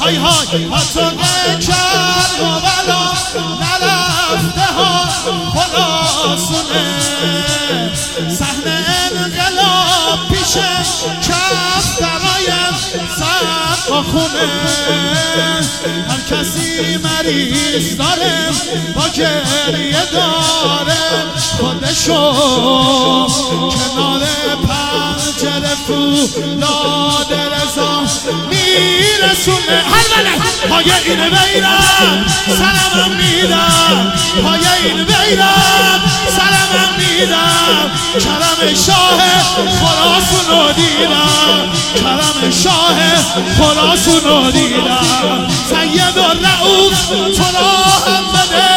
های های حتی کرد و بلا نرفته ها خلاصونه صحنه انقلاب پیش درایم خونه هر کسی مریض داره با گریه داره خودشو کنار پنجره فولاد رضا میرسونه. هر بله پای این بیرم سلامم میدم. پای این بیرم میدم کرم شاه خراسونو دیدم کرم شاه خراسونو دیدم. سید و رعوف تو را هم بده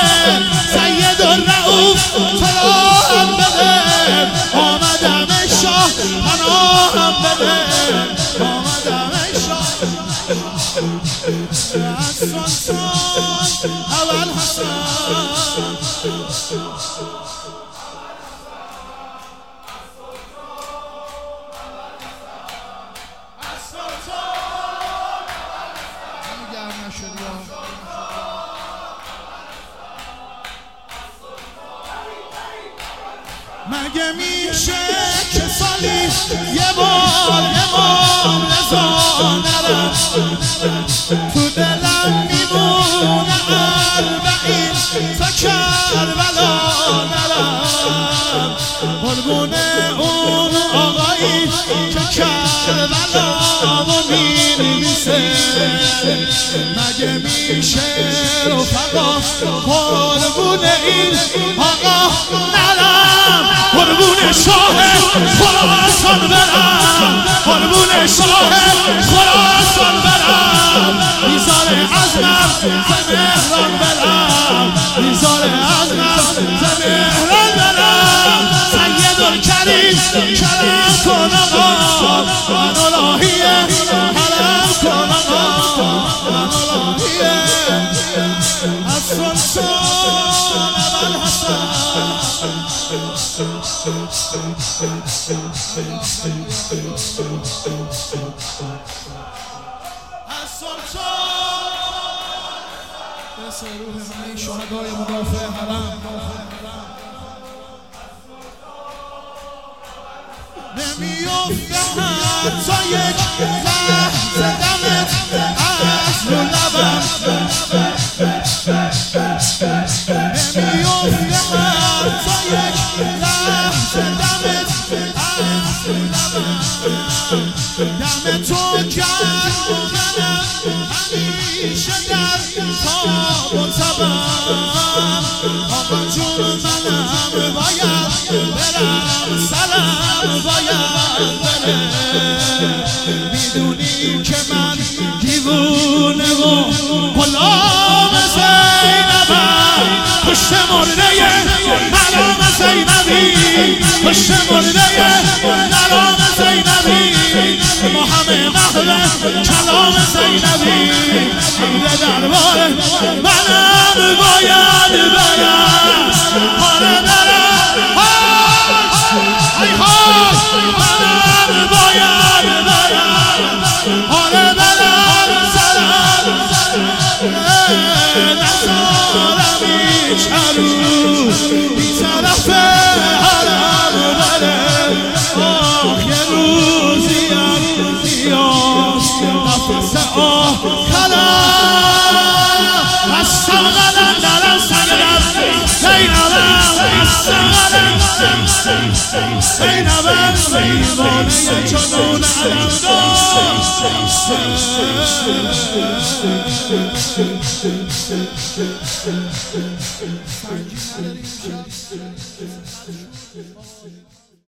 سید و رعوف تو را هم بده. آمدم شاه پناهم بده. آمدم شاه از سلطان اول حسن. مگه میشه که سالی یه بار امام رضا نرم تو دلم میمونه اربعین تا کربلا نرم قربون اون آقایی که کربلا و می‌نویسه. مگه میشه رفقا قربون این آقا نرم خراسان برم قربون شاه خراسان برم میزار عزمم زمهران برم میزار عزمم زمهران برم سید الکریم کرم کن آقا من الهیه حرم کن آقا من الهیه سلطان اول به روح همه شهدای مدافع حرم نمیفته حتی یک لحظه دمت دم تو گرم همیشه در تاب و تبم آقا جون منم باید برم سرم باید بره می‌دونی که من دیوونه و مرام زینبی ما همه کلام زینبی. میره دربار منم باید برم. آره برم ای ها منم باید برم. آره برم سرم. نزارم هیچ نفس آخرم